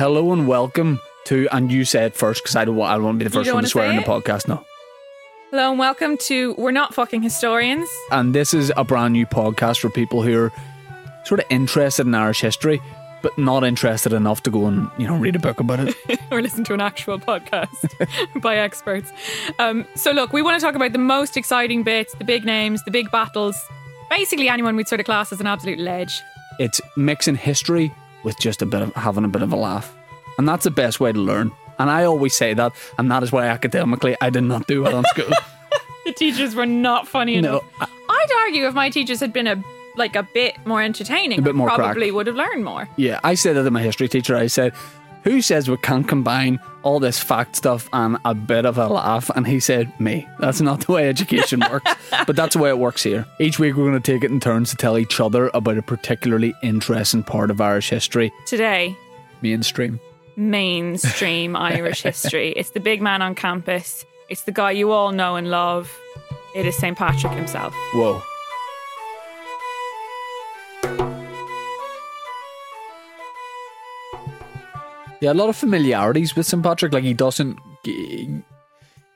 Hello and welcome to, and you said first because I don't want, I don't want to be the first one to swear in the it? podcast now. Hello and welcome to We're Not Fucking Historians. And this is a brand new podcast for people who are sort of interested in Irish history, but not interested enough to go and, you know, read a book about it. or listen to an actual podcast by experts. Um, so, look, we want to talk about the most exciting bits, the big names, the big battles. Basically, anyone we'd sort of class as an absolute ledge. it's mixing history with just a bit of having a bit of a laugh. And that's the best way to learn. And I always say that, and that is why academically I did not do well in school. The teachers were not funny No, enough. I'd argue if my teachers had been a like a bit more entertaining, A bit more I probably crack. would have learned more. Yeah, I said that to my history teacher. I said, Who says we can't combine all this fact stuff and a bit of a laugh? And he said, Me. That's not the way education works. but that's the way it works here. Each week we're going to take it in turns to tell each other about a particularly interesting part of Irish history. Today, Mainstream. mainstream Irish history. It's the big man on campus. It's the guy you all know and love. It is St. Patrick himself. Whoa. Yeah, a lot of familiarities with St. Patrick. Like, he doesn't. He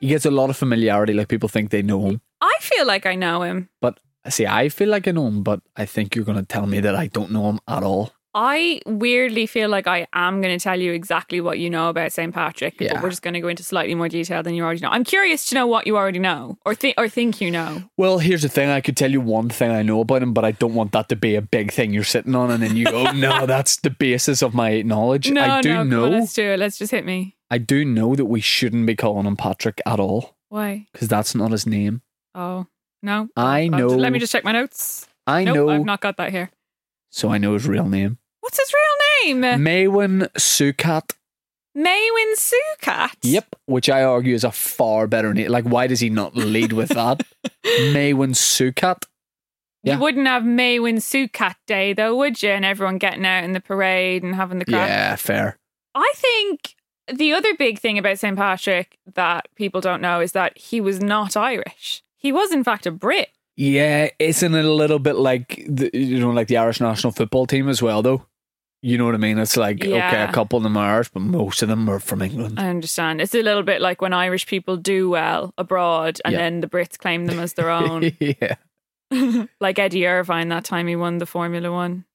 gets a lot of familiarity. Like, people think they know him. I feel like I know him. But see, I feel like I know him, but I think you're going to tell me that I don't know him at all. I weirdly feel like I am going to tell you exactly what you know about St. Patrick, Yeah. but we're just going to go into slightly more detail than you already know. I'm curious to know what you already know or, thi- or think you know. Well, here's the thing. I could tell you one thing I know about him, but I don't want that to be a big thing you're sitting on, and then you go, "No, that's the basis of my knowledge." No, I do no, know. on, let's do it. Let's just hit me. I do know that we shouldn't be calling him Patrick at all Why? because that's not his name. Oh, no. I know. Let me just check my notes. I nope, know. I've not got that here. so I know his real name. What's his real name? Maewyn Succat. Maewyn Succat. Yep, which I argue is a far better name. Like, why does he not lead with that? Maewyn Succat. Yeah. You wouldn't have Maewyn Succat Day, though, would you? And everyone getting out in the parade and having the crack. Yeah, fair. I think the other big thing about St. Patrick that people don't know is that he was not Irish. He was, in fact, a Brit. Yeah, isn't it a little bit like the, you know, like the Irish national football team as well, though? You know what I mean? It's like okay, a couple of them are Irish, but most of them are from England. I understand. It's a little bit like when Irish people do well abroad and Yeah. then the Brits claim them as their own. yeah, like Eddie Irvine that time he won the Formula One.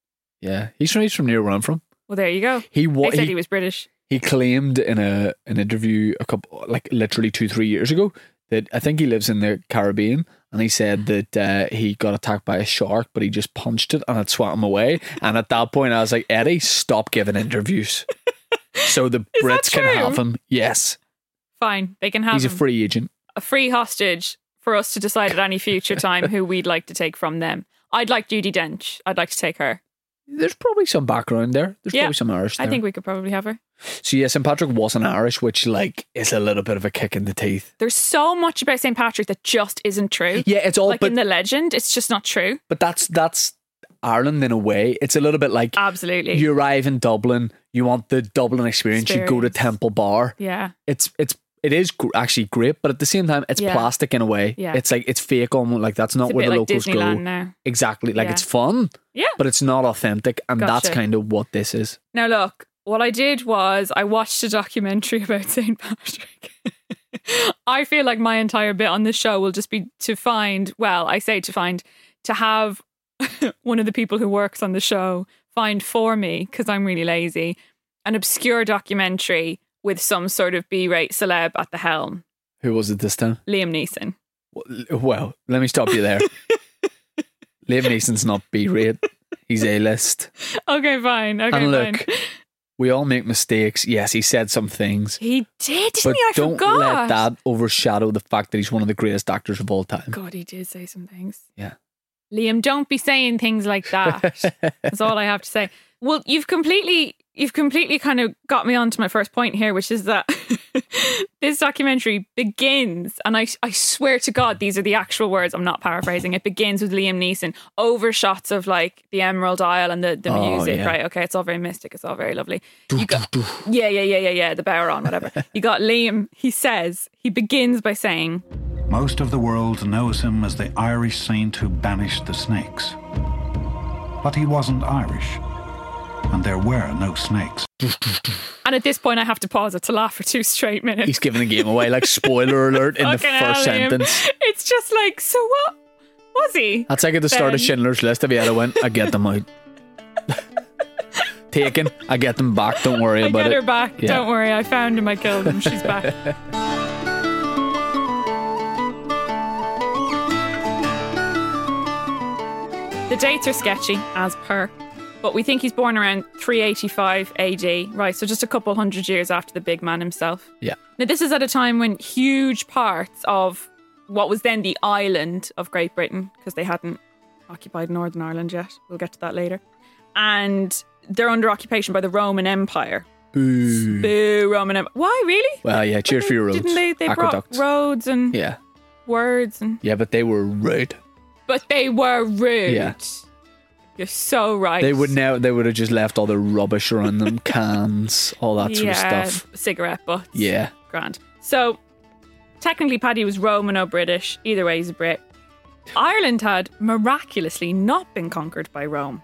yeah. He's from he's from near where I'm from. Well, there you go. He They what said he, he was British. he claimed in a an interview a couple like literally two three years ago that I think he lives in the Caribbean and he said that uh, he got attacked by a shark but he just punched it and it swam away. And at that point I was like Eddie stop giving interviews. So the Is Brits can have him. Yes. Fine, they can have he's a free agent. A free hostage for us to decide at any future time who we'd like to take from them. I'd like Judi Dench. I'd like to take her. there's probably some background there. There's Yeah, probably some Irish there I think we could probably have her. So yeah St Patrick wasn't Irish which like is a little bit of a kick in the teeth There's so much about St. Patrick that just isn't true. yeah it's all like but in the legend, it's just not true. but that's that's Ireland in a way it's a little bit like Absolutely. you arrive in Dublin, you want the Dublin experience, you go to Temple Bar. yeah. It's it's it is gr- actually great, but at the same time, it's Yeah. plastic in a way. Yeah. It's like it's fake, almost like that's not where the like locals Disneyland go. now. Exactly, like Yeah. it's fun, Yeah. but it's not authentic, and that's kind of what this is. Now, look, what I did was I watched a documentary about St. Patrick. I feel like my entire bit on this show will just be to find, well, I say to find, to have one of the people who works on the show find for me, because I'm really lazy, an obscure documentary with some sort of B rate celeb at the helm. Who was it this time? Liam Neeson. Well, let me stop you there. Liam Neeson's not B-rate; he's A-list. Okay, fine. Okay, and look, fine. We all make mistakes. Yes, he said some things. He did, didn't But he? I don't forgot. let that overshadow the fact that he's one of the greatest actors of all time. God, he did say some things. Yeah. Liam, don't be saying things like that. That's all I have to say. Well, you've completely you've completely kind of got me onto my first point here, which is that this documentary begins, and I, I swear to God, these are the actual words. I'm not paraphrasing. It begins with Liam Neeson over shots of like the Emerald Isle and the, the Oh, music, yeah. right? Okay, it's all very mystic. It's all very lovely. You got, yeah, yeah, yeah, yeah, yeah. The bodhrán, whatever. you got Liam. He says he begins by saying, Most of the world knows him as the Irish saint who banished the snakes. But he wasn't Irish, and there were no snakes. and at this point, I have to pause it to laugh for two straight minutes. He's giving the game away. Like spoiler alert in the Fucking hell, first sentence. It's just like, so what was he? That's like at the start of Schindler's List. If you had went, I get them out. Taken, I get them back. Don't worry I about get it. her back. Yeah. Don't worry, I found him. I killed him. She's back. the dates are sketchy, as per, but we think he's born around 385 AD, right? So just a couple hundred years after the big man himself. Yeah. Now, this is at a time when huge parts of what was then the island of Great Britain, because they hadn't occupied Northern Ireland yet, we'll get to that later, and they're under occupation by the Roman Empire. Boo. Boo, Roman Empire. Why, really? Well, yeah. Cheers for your roads. Didn't they? They Aqueducts. brought roads and Yeah. words, and Yeah, but they were rude. But they were rude. Yeah. You're so right. They would now. They would have just left all the rubbish around them, cans, all that sort yeah, of stuff. cigarette butts. Yeah. grand. So technically, Paddy was Roman or British. Either way, he's a Brit. Ireland had miraculously not been conquered by Rome.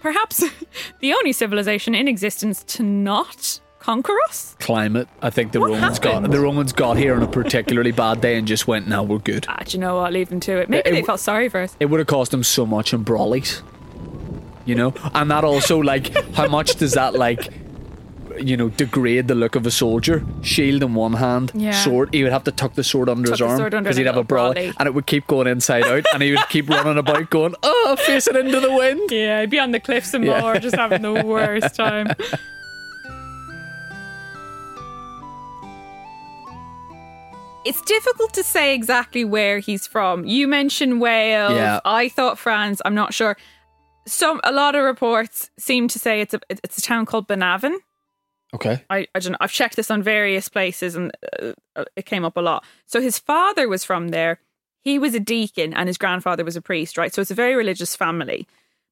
Perhaps the only civilization in existence to not conquer us. Climate. I think the What Romans got the Romans got here on a particularly bad day and just went, "No, we're good." Ah, do you know what? Leave them to it. Maybe It they w- felt sorry for us. It would have cost them so much in brawlies, you know. And that also, like, how much does that like, you know, degrade the look of a soldier? Shield in one hand, Yeah. sword. He would have to tuck the sword under Tuck his arm because he'd have a little brawly, brawly. and it would keep going inside out, and he would keep running about, going, "Oh, facing into the wind." Yeah, I'd be on the cliffs and Yeah. more, just having the worst time. It's difficult to say exactly where he's from. You mentioned Wales. Yeah. I thought France. I'm not sure. Some a lot of reports seem to say it's a it's a town called Benavon. Okay. I, I don't know. I've checked this on various places and uh, it came up a lot. So his father was from there. He was a deacon and his grandfather was a priest, right? So it's a very religious family.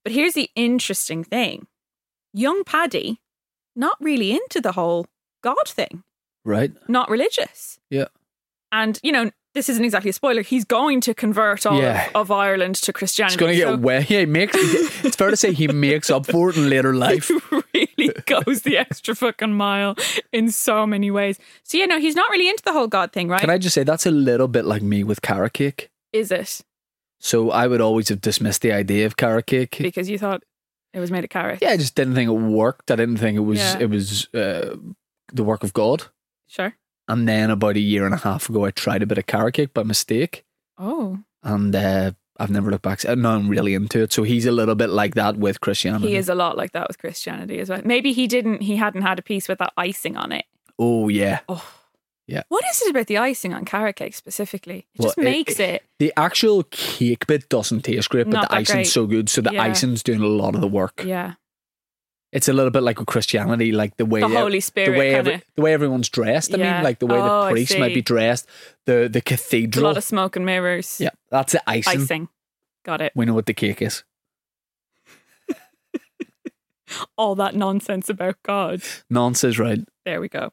But here's the interesting thing young Paddy, not really into the whole God thing, Right. not religious. Yeah. And, you know, this isn't exactly a spoiler. He's going to convert all Yeah. of, of Ireland to Christianity. It's going to get So- wet. Yeah, he makes. It's fair to say he makes up for it in later life. He really goes the extra fucking mile in so many ways. So yeah, no, he's not really into the whole God thing, right? Can I just say that's a little bit like me with carrot cake. Is it So I would always have dismissed the idea of carrot cake. because you thought it was made of carrot? Yeah, I just didn't think it worked. I didn't think it was Yeah. it was uh, the work of God. Sure. And then about a year and a half ago, I tried a bit of carrot cake by mistake, Oh, and uh, I've never looked back. No, I'm really into it. So he's a little bit like that with Christianity. he is a lot like that with Christianity as well. Maybe he didn't. He hadn't had a piece with that icing on it. Oh yeah, Oh. Yeah. What is it about the icing on carrot cake specifically? It Well, just it- makes it, the actual cake bit doesn't taste great, but the icing's great. so good. So the Yeah. icing's doing a lot of the work. yeah. It's a little bit like with Christianity, like the way The Holy Spirit the way every- the way everyone's dressed. I Yeah. mean, like the way Oh, the priest might be dressed, the the cathedral, A lot of smoke and mirrors. yeah, that's the icing. Icing. Got it. We know what the cake is. All that nonsense about God. Nonsense, right? There we go.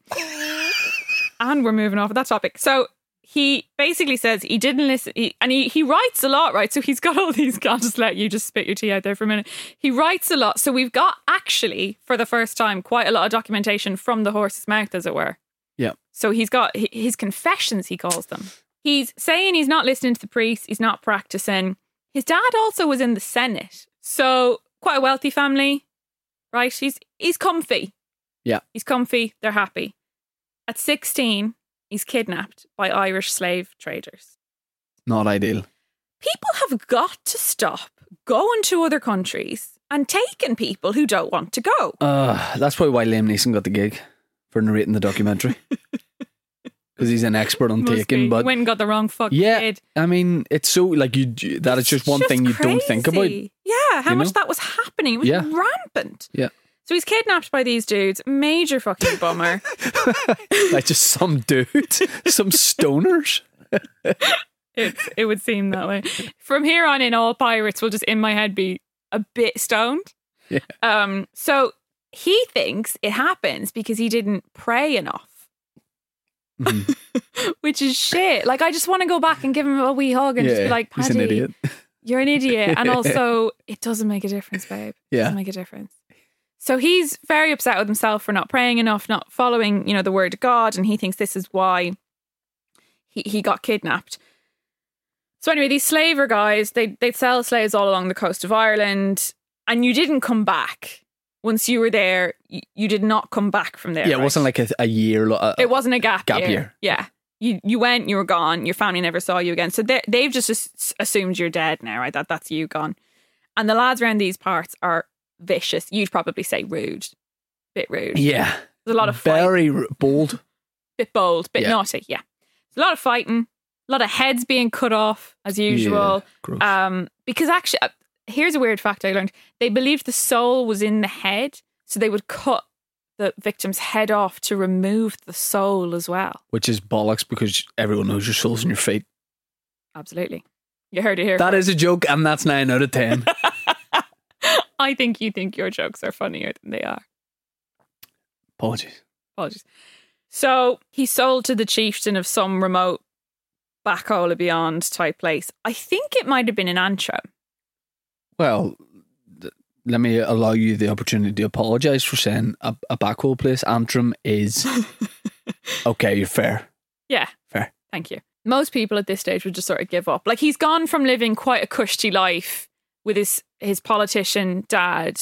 and we're moving off of that topic. So he basically says he didn't listen, he, and he, he writes a lot, right? So he's got all these. I'll just let you just spit your tea out there for a minute. He writes a lot. So we've got actually, for the first time, quite a lot of documentation from the horse's mouth, as it were. Yeah. So he's got his confessions, he calls them. He's saying he's not listening to the priest, he's not practicing. His dad also was in the Senate. So quite a wealthy family, right? He's he's comfy. Yeah. He's comfy, they're happy. At 16, he's kidnapped by Irish slave traders. Not ideal. People have got to stop going to other countries and taking people who don't want to go. Uh, that's probably why Liam Neeson got the gig for narrating the documentary. because he's an expert on Must taking. be. But went and got the wrong fucking yeah, kid. I mean, it's so like you. That is just one Just thing you don't think about. Yeah, how you much know? that was happening. It was Yeah. rampant. Yeah, So he's kidnapped by these dudes. Major fucking bummer. like just some dude, some stoners. it, it would seem that way. From here on in, all pirates will just in my head be a bit stoned. Yeah. Um. So he thinks it happens because he didn't pray enough, Mhm. which is shit. Like I just want to go back and give him a wee hug and just be like, he's an "Paddy, idiot. You're an idiot. And also, it doesn't make a difference, babe. It Yeah. doesn't make a difference. So he's very upset with himself for not praying enough, not following, you know, the word of God, and he thinks this is why he, he got kidnapped. So anyway, these slaver guys, they they'd sell slaves all along the coast of Ireland, and you didn't come back. Once you were there, you, you did not come back from there. Yeah, it right? wasn't like a, a year. lo- Uh, It wasn't a gap, Gap year. year. Yeah. You you went, you were gone. Your family never saw you again. So they they've just assumed you're dead now, right? That that's you gone. And the lads around these parts are vicious. You'd probably say rude, bit rude. yeah, There's a lot of very r- bold. bit bold, bit Yeah. naughty. Yeah, there's a lot of fighting, a lot of heads being cut off as usual. Yeah. Um, because actually, uh, here's a weird fact I learned: they believed the soul was in the head, so they would cut the victim's head off to remove the soul as well. which is bollocks because everyone knows your soul's in your feet. Absolutely. You heard it here. That is a joke, and that's nine out of ten. I think you think your jokes are funnier than they are. Apologies. Apologies. So he sold to the chieftain of some remote Backola Beyond type place. I think it might have been in Antrim. Well, th- let me allow you the opportunity to apologise for saying a, a backhole place. Antrim is okay. You're fair. Yeah. Fair. Thank you. Most people at this stage would just sort of give up. Like he's gone from living quite a cushy life with his his politician dad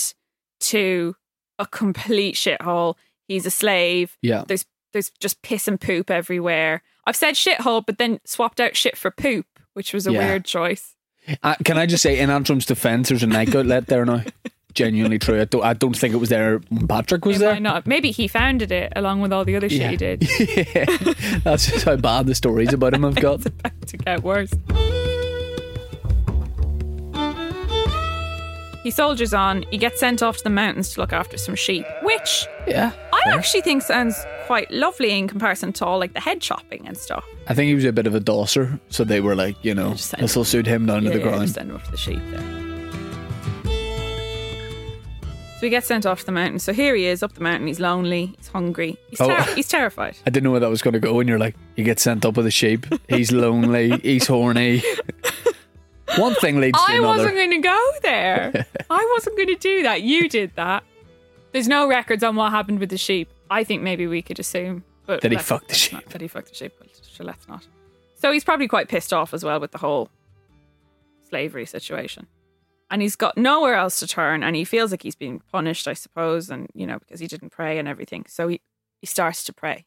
to a complete shithole. He's a slave. Yeah. There's there's just piss and poop everywhere. I've said shithole, but then swapped out shit for poop, which was a Yeah. weird choice. Uh, can I just say, in Antrim's defence, there's a Nike outlet there now. Genuinely true. I don't, I don't think it was there when Patrick was It there. not. Maybe he founded it along with all the other shit he did. yeah. That's just how bad the stories about him have got. It's about to get worse. He soldiers on. He gets sent off to the mountains to look after some sheep, which Yeah. I fair. actually think sounds quite lovely in comparison to all like the head chopping and stuff. I think he was a bit of a dosser, so they were like, you know, this will suit him down Yeah, to the ground. send him off to the sheep there. So he gets sent off to the mountain. So here he is up the mountain. He's lonely. He's hungry. He's, Oh. he's terrified. I didn't know where that was going to go, and you're like, he gets sent up with a sheep. He's lonely. he's horny. One thing leads to another. I another. wasn't going to go there. I wasn't going to do that. You did that. There's no records on what happened with the sheep. I think maybe we could assume. But That he let's- fucked the let's sheep. not- That he fucked the sheep. But sure, let's not. So he's probably quite pissed off as well with the whole slavery situation. And he's got nowhere else to turn and he feels like he's being punished, I suppose, and you know, because he didn't pray and everything. So he, he starts to pray.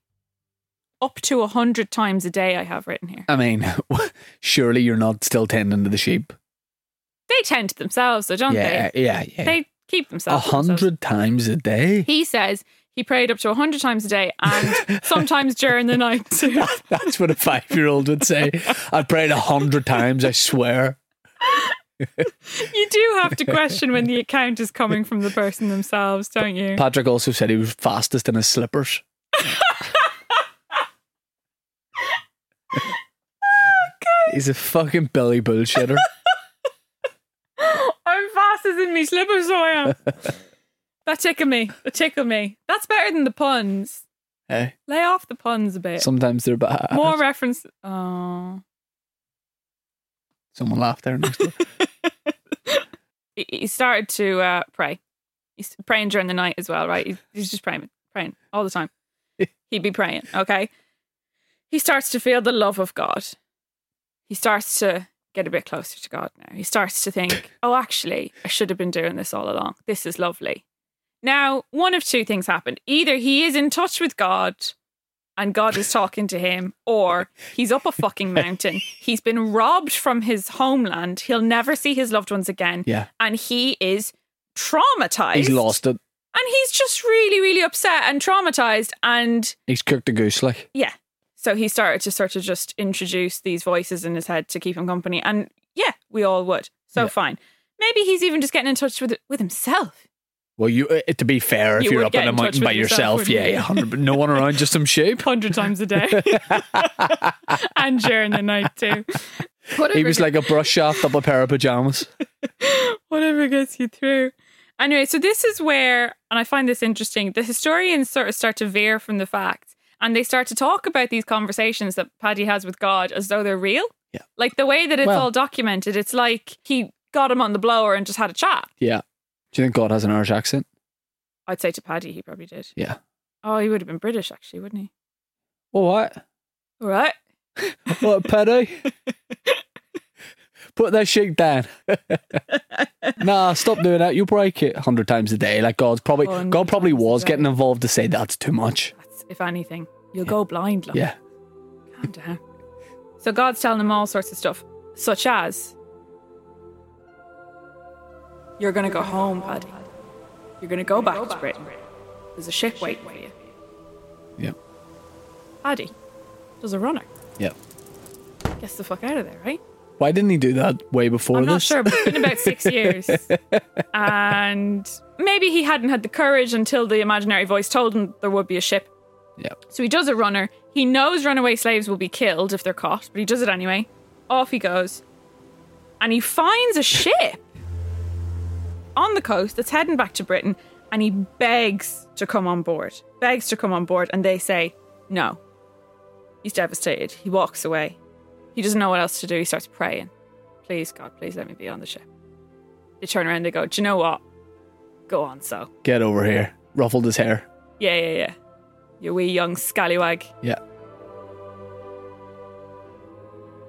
Up to a hundred times a day I have written here. I mean, surely you're not still tending to the sheep. They tend to themselves, though, don't yeah, they? yeah, yeah. Yeah. They keep themselves. themselves. hundred times a day. He says he prayed up to a 100 times a day and sometimes during the night too. That's what a five year old would say. I prayed a hundred times, I swear. You do have to question when the account is coming from the person themselves, don't you? Patrick also said he was fastest in his slippers. He's a fucking belly bullshitter. I'm fast as in me slippers, so I am. That tickled me. That tickled me. That's better than the puns. hey, Lay off the puns a bit. sometimes they're bad. More reference. Oh. Someone laughed there next. He, he started to uh, pray. He's praying during the night as well, right? He's, he's just praying, praying all the time. He'd be praying, okay? He starts to feel the love of God. He starts to get a bit closer to God now. He starts to think, oh, actually, I should have been doing this all along. This is lovely. Now, one of two things happened. Either he is in touch with God and God is talking to him, or he's up a fucking mountain. He's been robbed from his homeland. He'll never see his loved ones again. Yeah. And he is traumatized. He's lost it. And he's just really, really upset and traumatized. And He's cooked a goose like. yeah. So he started to sort of just introduce these voices in his head to keep him company. And yeah, we all would. So Yeah. fine. Maybe he's even just getting in touch with with himself. Well, you uh, to be fair, if You you're up in a mountain by yourself, yourself, yeah, you? yeah, no one around, just some sheep. hundred times a day, and during the night too. Whatever He was like a brush shaft up a pair of pajamas. whatever gets you through. Anyway, so this is where, and I find this interesting. The historians sort of start to veer from the facts, and they start to talk about these conversations that Paddy has with God as though they're real. Yeah. like the way that it's Well- all documented. It's like he got him on the blower and just had a chat. Yeah. Do you think God has an Irish accent? I'd say to Paddy, he probably did. Yeah. Oh, he would have been British, actually, wouldn't he? Oh, what? All right. What, Paddy? Put that shit down. nah, stop doing that. You'll break it a hundred times a day. Like God's probably God probably was getting involved to say that's too much. If anything, you'll go blind. Like. Yeah. Calm down. So God's telling him all sorts of stuff, such as You're going to go home, Paddy. You're going to go back to Britain. There's a ship waiting for you. Yeah. Paddy, there's a runner. Yeah. Gets the fuck out of there, right? Why didn't he do that way before I'm this? not sure, but it's been about six years. And maybe he hadn't had the courage until the imaginary voice told him there would be a ship Yeah. So he does a runner. He knows runaway slaves will be killed if they're caught, but he does it anyway. Off he goes. And he finds a ship on the coast that's heading back to Britain and he begs to come on board. Begs to come on board and they say no. He's devastated. He walks away. He doesn't know what else to do. He starts praying. Please, God, please let me be on the ship. They turn around, they go, Do you know what? Go on, so. Get over here. Ruffled his hair. Yeah, yeah, yeah. You wee young scallywag. Yeah.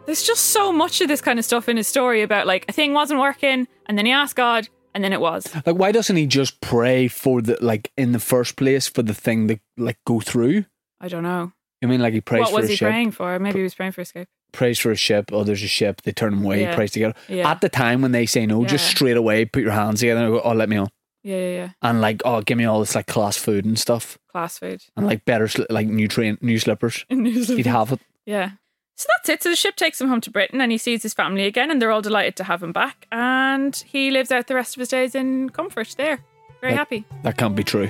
There's just so much of this kind of stuff in his story about like a thing wasn't working, and then he asked God, and then it was. Like, why doesn't he just pray for the like in the first place for the thing to like go through? I don't know. I mean, like he prays what was he ship, praying for? Maybe he was praying for escape. prays for a ship. Oh, there's a ship. They turn him away. Yeah. He prays together. Yeah. At the time when they say no, just straight away put your hands together and go, oh, let me on. Yeah, yeah, yeah. And like, oh, give me all this like class food and stuff, Class food. and like better sli- like new train, new slippers. New Zealand. He'd have it. Yeah. So that's it. So the ship takes him home to Britain and he sees his family again and they're all delighted to have him back. And he lives out the rest of his days in comfort there. Very Like- happy. That can't be true.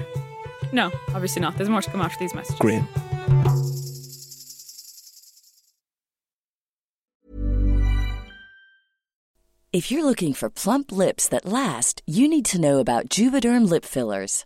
No, obviously not. There's more to come after these messages. Great. If you're looking for plump lips that last, you need to know about Juvederm lip fillers.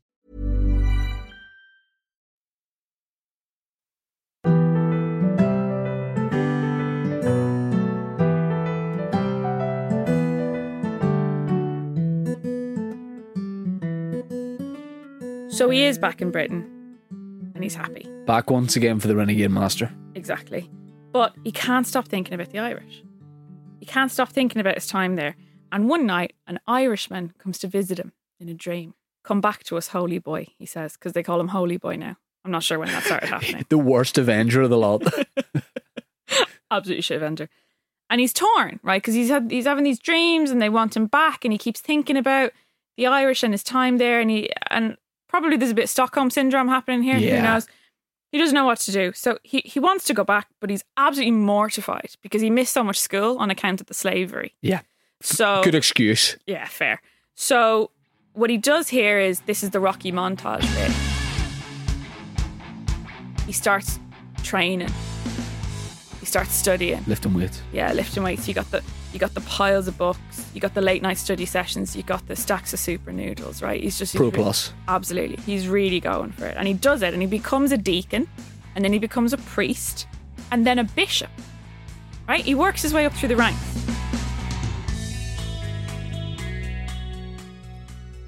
So he is back in Britain and he's happy. Back once again for the Renegade Master. Exactly. But he can't stop thinking about the Irish. He can't stop thinking about his time there. And one night, an Irishman comes to visit him in a dream. Come back to us, holy boy, he says, because they call him holy boy now. I'm not sure when that started happening. The worst Avenger of the lot. Absolutely shit Avenger. And he's torn, right? Because he's had he's having these dreams and they want him back and he keeps thinking about the Irish and his time there and he and probably there's a bit of Stockholm syndrome happening here. Who knows? He doesn't know what to do. So he, he wants to go back, but he's absolutely mortified because he missed so much school on account of the slavery. yeah. So Good excuse. yeah, fair. So what he does here is this is the Rocky montage bit. He starts training. He starts studying. Lifting weights. Yeah, lifting weights. You got the you got the piles of books. You got the late night study sessions. You got the stacks of super noodles. Right? He's just he's Pro really- plus. Absolutely, he's really going for it, and he does it, and he becomes a deacon, and then he becomes a priest, and then a bishop. Right? He works his way up through the ranks.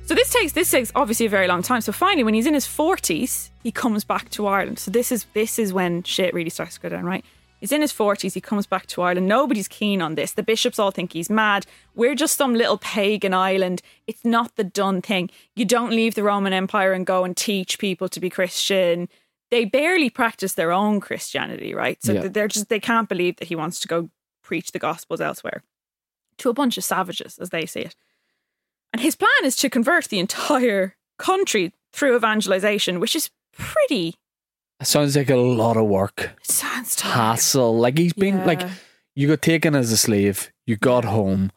So this takes this takes obviously a very long time. So finally, when he's in his forties, he comes back to Ireland. So this is this is when shit really starts to go down, right? He's in his forties. He comes back to Ireland. Nobody's keen on this. The bishops all think he's mad. We're just some little pagan island. It's not the done thing. You don't leave the Roman Empire and go and teach people to be Christian. They barely practice their own Christianity, right? So Yeah. they're just they can't believe that he wants to go preach the gospels elsewhere to a bunch of savages, as they see it. And his plan is to convert the entire country through evangelization, which is pretty. Sounds like a lot of work. It sounds tiring. Hassle. Like he's been like you got taken as a slave, you got home.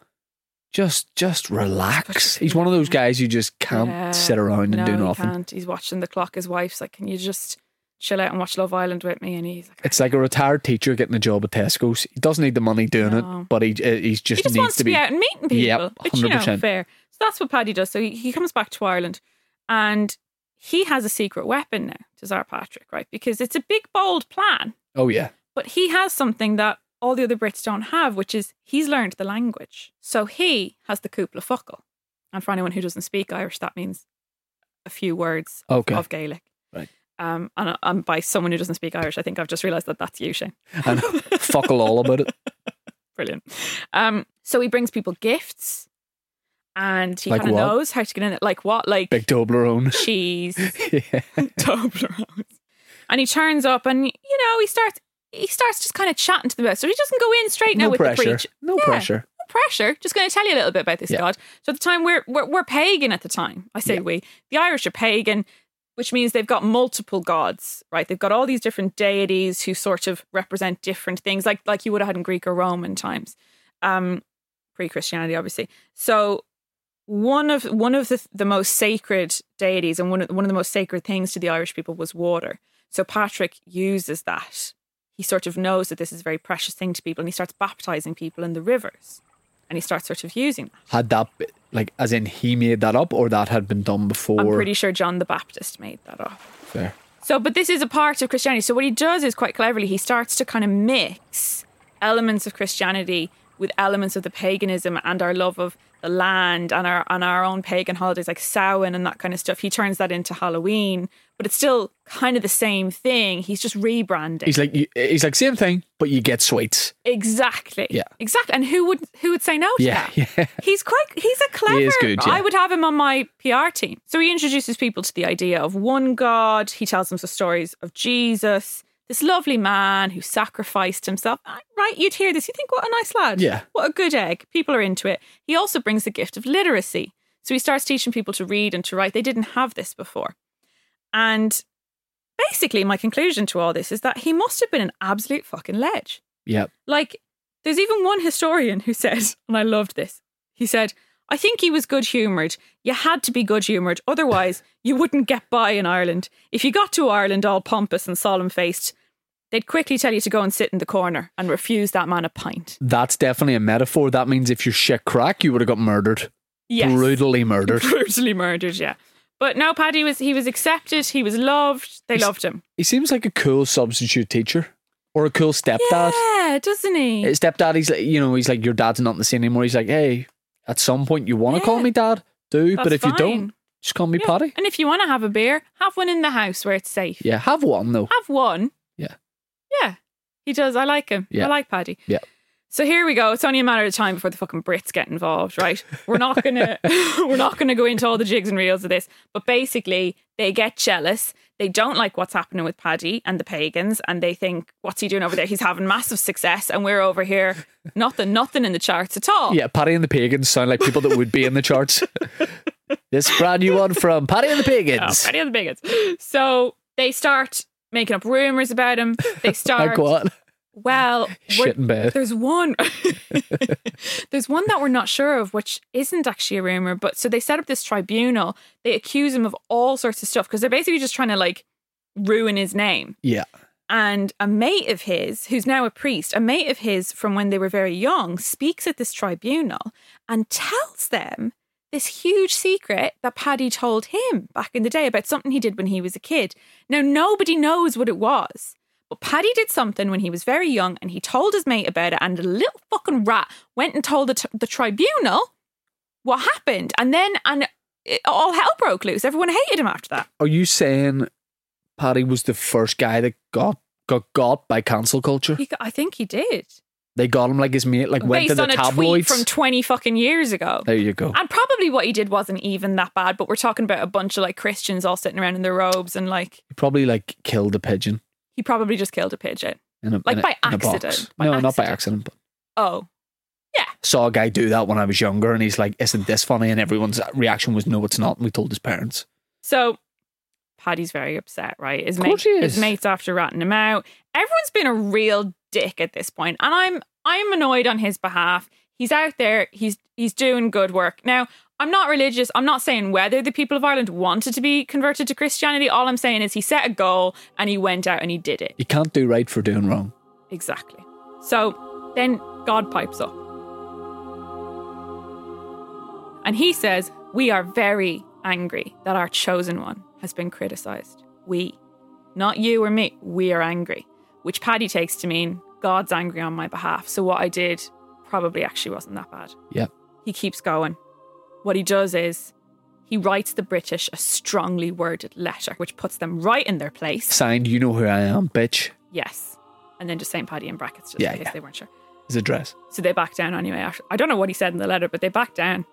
Just just relax. He's one of those guys you just can't Yeah. sit around and no, do he nothing. can't. He's watching the clock. His wife's like, "Can you just chill out and watch Love Island with me?" And he's like, It's like a retired teacher getting a job at Tesco's. He doesn't need the money doing No. it, but he uh, he's just, he just needs wants to be, out and meeting people. Yep, which you know, 100%. fair. So that's what Paddy does. So he, he comes back to Ireland, and he has a secret weapon now to Tsar Patrick, right? Because it's a big, bold plan, Oh yeah. but he has something that all the other Brits don't have, which is he's learned the language. So he has the cúpla focal. And for anyone who doesn't speak Irish, that means a few words of- Okay. of Gaelic. Right. Um, and, and by someone who doesn't speak Irish, I think I've just realised that that's you, Shane. And fuckle all about it. Brilliant. Um, so he brings people gifts, and he Like kind of knows how to get in it. Like what? Like Big Toblerone. cheese, yeah. Toblerones. And he turns up, and you know he starts. He starts just kind of chatting to them about. So he doesn't go in straight now No with pressure. the preach. No Yeah, pressure. No pressure. Just going to tell you a little bit about this Yeah. god. So at the time we're we're, we're pagan at the time. I say Yeah. we. The Irish are pagan, which means they've got multiple gods, right? They've got all these different deities who sort of represent different things, like like you would have had in Greek or Roman times, um, pre Christianity, obviously. So one of one of the the most sacred deities and one of one of the most sacred things to the Irish people was water. So Patrick uses that. He sort of knows that this is a very precious thing to people, and he starts baptizing people in the rivers, and he starts sort of using that. Had that like as in he made that up or that had been done before? I'm pretty sure John the Baptist made that up. fair. So, but this is a part of Christianity. So, what he does is quite cleverly, he starts to kind of mix elements of Christianity with elements of the paganism and our love of the land and our and our own pagan holidays like Samhain and that kind of stuff. He turns that into Halloween, but it's still kind of the same thing. He's just rebranding. He's like he's like same thing, but you get sweets. exactly. Yeah. Exactly. And who would who would say no to Yeah, that? yeah. He's quite he's a clever He is good, yeah. I would have him on my PR team. So he introduces people to the idea of one God. He tells them the stories of Jesus, this lovely man who sacrificed himself. Right, you'd hear this, you think, what a nice lad. Yeah. What a good egg. People are into it. He also brings the gift of literacy. So he starts teaching people to read and to write. They didn't have this before. And basically, my conclusion to all this is that he must have been an absolute fucking ledge. Yeah. Like, there's even one historian who said, and I loved this. He said, I think he was good humoured. You had to be good humoured, otherwise, you wouldn't get by in Ireland. If you got to Ireland all pompous and solemn faced, they'd quickly tell you to go and sit in the corner and refuse that man a pint. That's definitely a metaphor. That means if you're shit crack, you would have got murdered. Yes. Brutally murdered. Brutally murdered, yeah. But no, Paddy was he was accepted, he was loved, they loved him. He seems like a cool substitute teacher or a cool stepdad. Yeah, doesn't he? His stepdad, he's like, you know, he's like, your dad's not in the same anymore. He's like, hey, at some point you want to call me dad, do, but That's if you don't, just call me Yeah. Paddy. And if you want to have a beer, have one in the house where it's safe. Yeah, have one though. Have one. Yeah. Yeah. He does. I like him. Yeah. I like Paddy. Yeah. So here we go. It's only a matter of time before the fucking Brits get involved, right? We're not gonna we're not gonna go into all the jigs and reels of this, but basically they get jealous. They don't like what's happening with Paddy and the pagans, and they think, "What's he doing over there? He's having massive success, and we're over here, nothing, nothing in the charts at all." Yeah, Paddy and the Pagans sound like people that would be in the charts. this brand new one from Paddy and the Oh, Pagans. Paddy and the pagans. So they start making up rumors about him. They start like what? Well, Shit in bed. There's one. there's one that we're not sure of, which isn't actually a rumor. But so they set up this tribunal. They accuse him of all sorts of stuff because they're basically just trying to like ruin his name. Yeah. And a mate of his, who's now a priest, a mate of his from when they were very young, speaks at this tribunal and tells them this huge secret that Paddy told him back in the day about something he did when he was a kid. Now, nobody knows what it was, but Paddy did something when he was very young and he told his mate about it, and a little fucking rat went and told the, t- the tribunal what happened. And then, and it, all hell broke loose. Everyone hated him after that. Are you saying Paddy was the first guy that got got got by cancel culture? He, I think he did. They got him like his mate, like went based to on the tabloids. from 20 fucking years ago. there you go. And probably what he did wasn't even that bad, but we're talking about a bunch of like Christians all sitting around in their robes and like He probably like killed a pigeon he probably just killed a pigeon. in a Like in by a accident. By no, not by accident. accident. But Oh, yeah. saw a guy do that when I was younger, and he's like, "Isn't this funny?" And everyone's reaction was, "No, it's not." And we told his parents. so Paddy's very upset, right? His, mate, his is. mates after ratting him out. Everyone's been a real dick at this point, and I'm I'm annoyed on his behalf. He's out there. He's he's doing good work. Now, I'm not religious. I'm not saying whether the people of Ireland wanted to be converted to Christianity. All I'm saying is he set a goal and he went out and he did it. You can't do right for doing wrong. Exactly. So then God pipes up. And he says, We are very angry that our chosen one has been criticized. We, not you or me, we are angry. Which Paddy takes to mean God's angry on my behalf. So what I did probably actually wasn't that bad. Yep. He keeps going. What he does is he writes the British a strongly worded letter, which puts them right in their place. Signed, you know who I am, bitch. Yes. And then just St. Paddy in brackets, just Yeah, in case yeah. they weren't sure. His address. So they backed down anyway. I don't know what he said in the letter, but they backed down.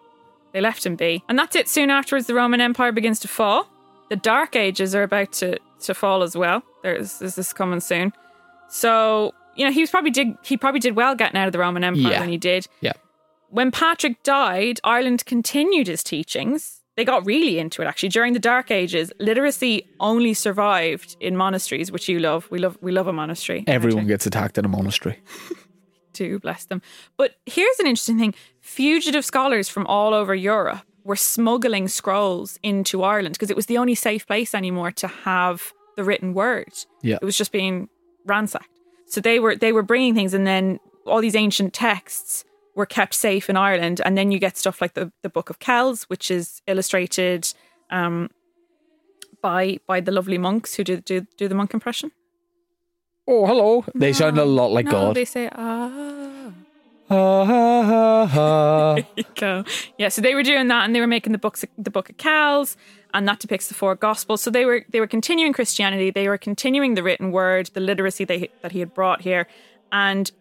They left him be. And that's it. Soon afterwards, the Roman Empire begins to fall. The Dark Ages are about to, to fall as well. There's, this coming soon. So, you know, he was probably did he probably did well getting out of the Roman Empire Yeah. when he did. Yeah. When Patrick died, Ireland continued his teachings. They got really into it actually. During the Dark Ages, literacy only survived in monasteries, which you love. We love we love a monastery. Everyone gets attacked in a monastery. Do bless them. But here's an interesting thing fugitive scholars from all over Europe were smuggling scrolls into Ireland because it was the only safe place anymore to have the written word. Yeah. It was just being ransacked. So they were they were bringing things and then all these ancient texts were kept safe in Ireland and then you get stuff like the, the Book of Kells which is illustrated um, by by the lovely monks who do do, do the monk impression. Oh, hello. They sound a lot like no, God. they say ah ha, ha, ha. There you go. Yeah, so they were doing that, and they were making the books, the Book of Kells, and that depicts the four Gospels. So they were they were continuing Christianity. They were continuing the written word, the literacy they, that he had brought here, and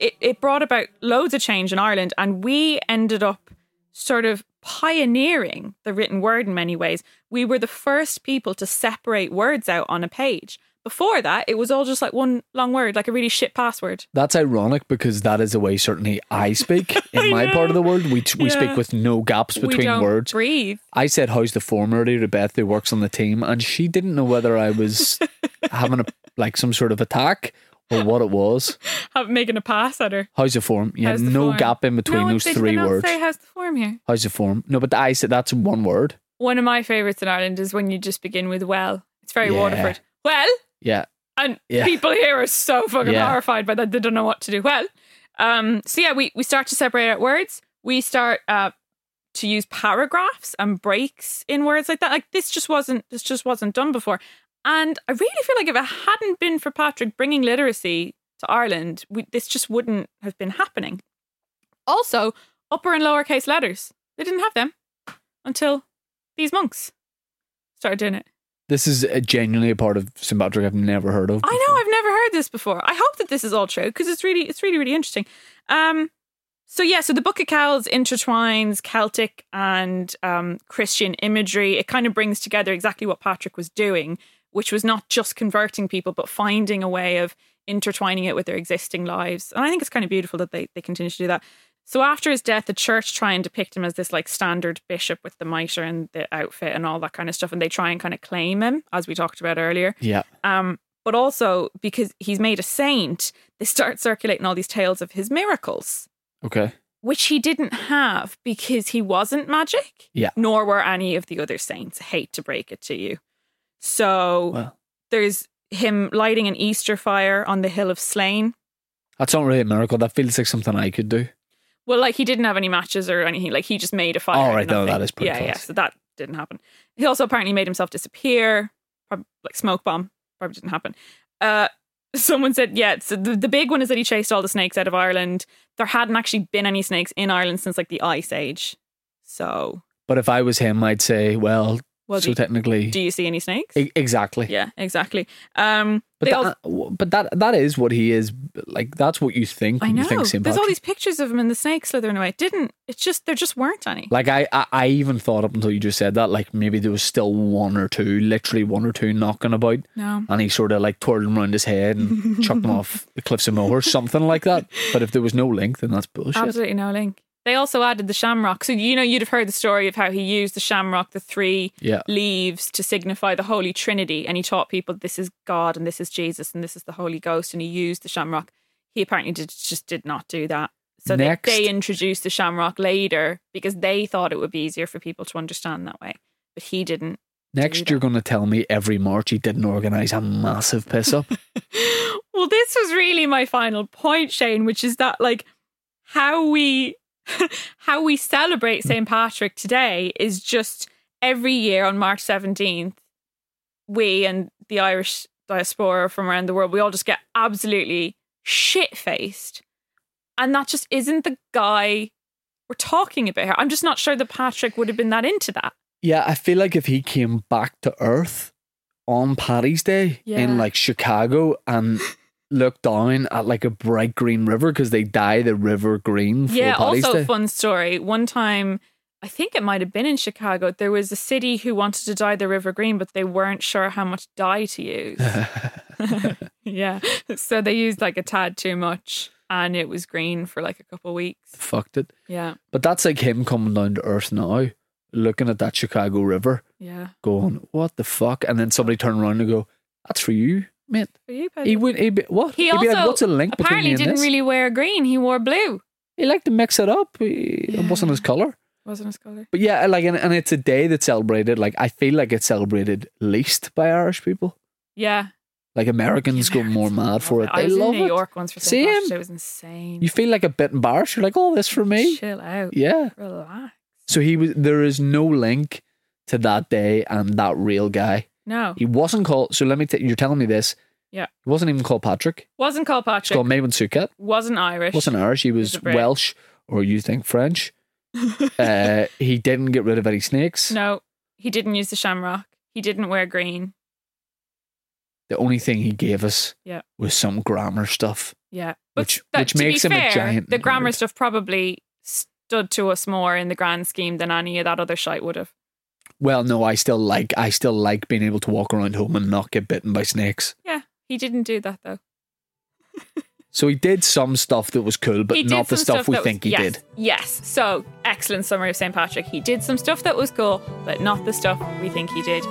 it it brought about loads of change in Ireland. And we ended up sort of pioneering the written word in many ways. We were the first people to separate words out on a page. Before that, it was all just like one long word, like a really shit password. That's ironic because that is the way certainly I speak in my part of the world. We we Yeah. speak with no gaps we between words. breathe. I said, "How's the form earlier to Beth, who works on the team?" and she didn't know whether I was having a like some sort of attack or what it was. Have, making a pass at her. How's the form? Yeah, How's the no form? gap in between no, those they three did not words. Say how's the form here. How's the form? No, but I said that's one word. One of my favourites in Ireland is when you just begin with well. It's very Yeah. Waterford. Well, Yeah, and Yeah. people here are so fucking Yeah. horrified by that. They don't know what to do. Well, um, so yeah, we, we start to separate out words. We start uh, to use paragraphs and breaks in words like that. Like this just wasn't this just wasn't done before. And I really feel like if it hadn't been for Patrick bringing literacy to Ireland, we, this just wouldn't have been happening. Also, upper and lowercase letters. They didn't have them until these monks started doing it. this is a genuinely a part of St. Patrick I've never heard of. I know I've never heard this before. I hope that this is all true because it's really it's really really interesting. Um so yeah, so the Book of Kells intertwines Celtic and um, Christian imagery. It kind of brings together exactly what Patrick was doing, which was not just converting people, but finding a way of intertwining it with their existing lives. And I think it's kind of beautiful that they, they continue to do that. So after his death, the church try and depict him as this like standard bishop with the mitre and the outfit and all that kind of stuff, and they try and kind of claim him, as we talked about earlier. Yeah, Um, but also because he's made a saint, they start circulating all these tales of his miracles, okay. which he didn't have because he wasn't magic. Yeah. Nor were any of the other saints. I hate to break it to you. So Well, there's him lighting an Easter fire on the hill of Slane. that's not really a miracle. That feels like something I could do. Well, like he didn't have any matches or anything. Like he just made a fire. All right, no, that is pretty Yeah, yeah. So that didn't happen. He also apparently made himself disappear. Prob- Like smoke bomb. Probably didn't happen. Uh, someone said, yeah. So the, the big one is that he chased all the snakes out of Ireland. There hadn't actually been any snakes in Ireland since like the Ice Age. So, But if I was him, I'd say, well, well, so do, technically, do you see any snakes? E- exactly. yeah, exactly. Um, But that, also- but that that is what he is. Like that's what you think I when know. you think. There's all these pictures of him and the snake slithering away. It didn't. It's just there just weren't any. Like I, I, I even thought up until you just said that, like maybe there was still one or two, literally one or two knocking about, no. and he sort of like twirled them around his head and chucked them off the cliffs of Moher, something like that. But if there was no link, then that's bullshit. Absolutely no link. They also added the shamrock. So, you know, you'd have heard the story of how he used the shamrock, the three Yeah. leaves, to signify the Holy Trinity. And he taught people this is God and this is Jesus and this is the Holy Ghost. And he used the shamrock. He apparently did, just did not do that. So they, they introduced the shamrock later because they thought it would be easier for people to understand that way. But he didn't. Next, you're going to tell me every March he didn't organise a massive piss up. well, this was really my final point, Shane, which is that like how we how we celebrate St. Patrick today is just every year on March 17th, we and the Irish diaspora from around the world, we all just get absolutely shit faced. And that just isn't the guy we're talking about here. I'm just not sure that Patrick would have been that into that. yeah, I feel like if he came back to Earth on Paddy's Day Yeah. in like Chicago and looked down at like a bright green river because they dye the river green for Yeah, also Day. fun story. One time, I think it might have been in Chicago, there was a city who wanted to dye the river green, but they weren't sure how much dye to use. yeah. So they used like a tad too much and it was green for like a couple of weeks. Fucked it. Yeah. But that's like him coming down to Earth now, looking at that Chicago river, Yeah. going, "What the fuck?" And then somebody turn around and go, "That's for you, mate." He would. He'd be, what? He also like, "What's the link apparently didn't this?" really wear green. He wore blue. He liked to mix it up. He, It wasn't his color. Wasn't his colour. But yeah, like, and, and it's a day that's celebrated. Like, I feel like it's celebrated least by Irish people. Yeah. Like Americans go more mad for it. I They was love in New it. York once for St. Same. Patrick's. It was insane. You feel like a bit embarrassed. You're like, "Oh, this for me." Chill out. Yeah. Relax. So he was. There is no link to that day and that real guy. No. He wasn't called. So let me. T- you're telling me this. Yeah. He wasn't even called Patrick. Wasn't called He's Patrick. called Maewyn Succat. wasn't Irish. Wasn't Irish. He was a Welsh, or you think French. uh, he didn't get rid of any snakes. No, he didn't use the shamrock. He didn't wear green. The only thing he gave us Yeah. was some grammar stuff. Yeah. But Which- that- which makes him a fair, giant The grammar nerd. stuff probably stood to us more in the grand scheme than any of that other shite would have. Well, no, I still like I still like being able to walk around home and not get bitten by snakes. Yeah, he didn't do that though. So he did some stuff that was cool, but not the some stuff, we that was- think he yes, did. Yes. So excellent summary of St. Patrick. He did some stuff that was cool, but not the stuff we think he did.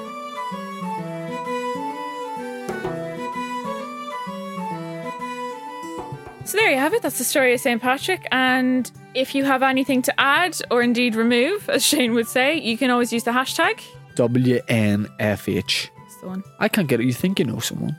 So there you have it. That's the story of St. Patrick. And if you have anything to add or indeed remove, as Shane would say, you can always use the hashtag. WNFH. That's the one. I can't get it. You think you know someone?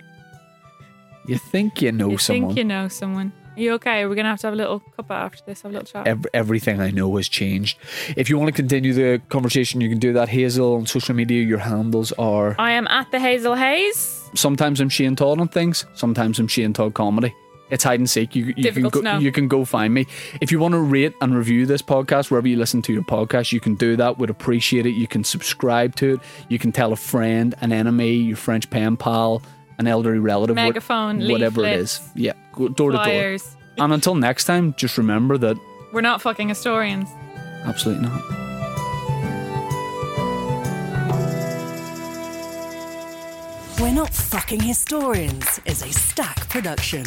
You think you know you someone? think you know someone. Are you okay? We're gonna have to have a little cuppa after this. Have a little chat. Ev- everything I know has changed. If you want to continue the conversation, you can do that. Hazel on social media. Your handles are. I am at the Hazel Haze. Sometimes I'm Shane Todd on things. Sometimes I'm Shane Todd comedy. It's hide and seek. You, you can go, you can go find me. If you want to rate and review this podcast wherever you listen to your podcast, you can do that. Would appreciate it. You can subscribe to it. You can tell a friend, an enemy, your French pen pal, an elderly relative, what- Megaphone, whatever it leaflets, is. Yeah, go door to door. And until next time, just remember that We're not fucking historians. absolutely not. We're Not Fucking Historians is a stack production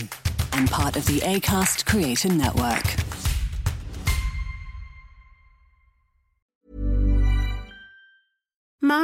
and part of the ACAST Creator Network.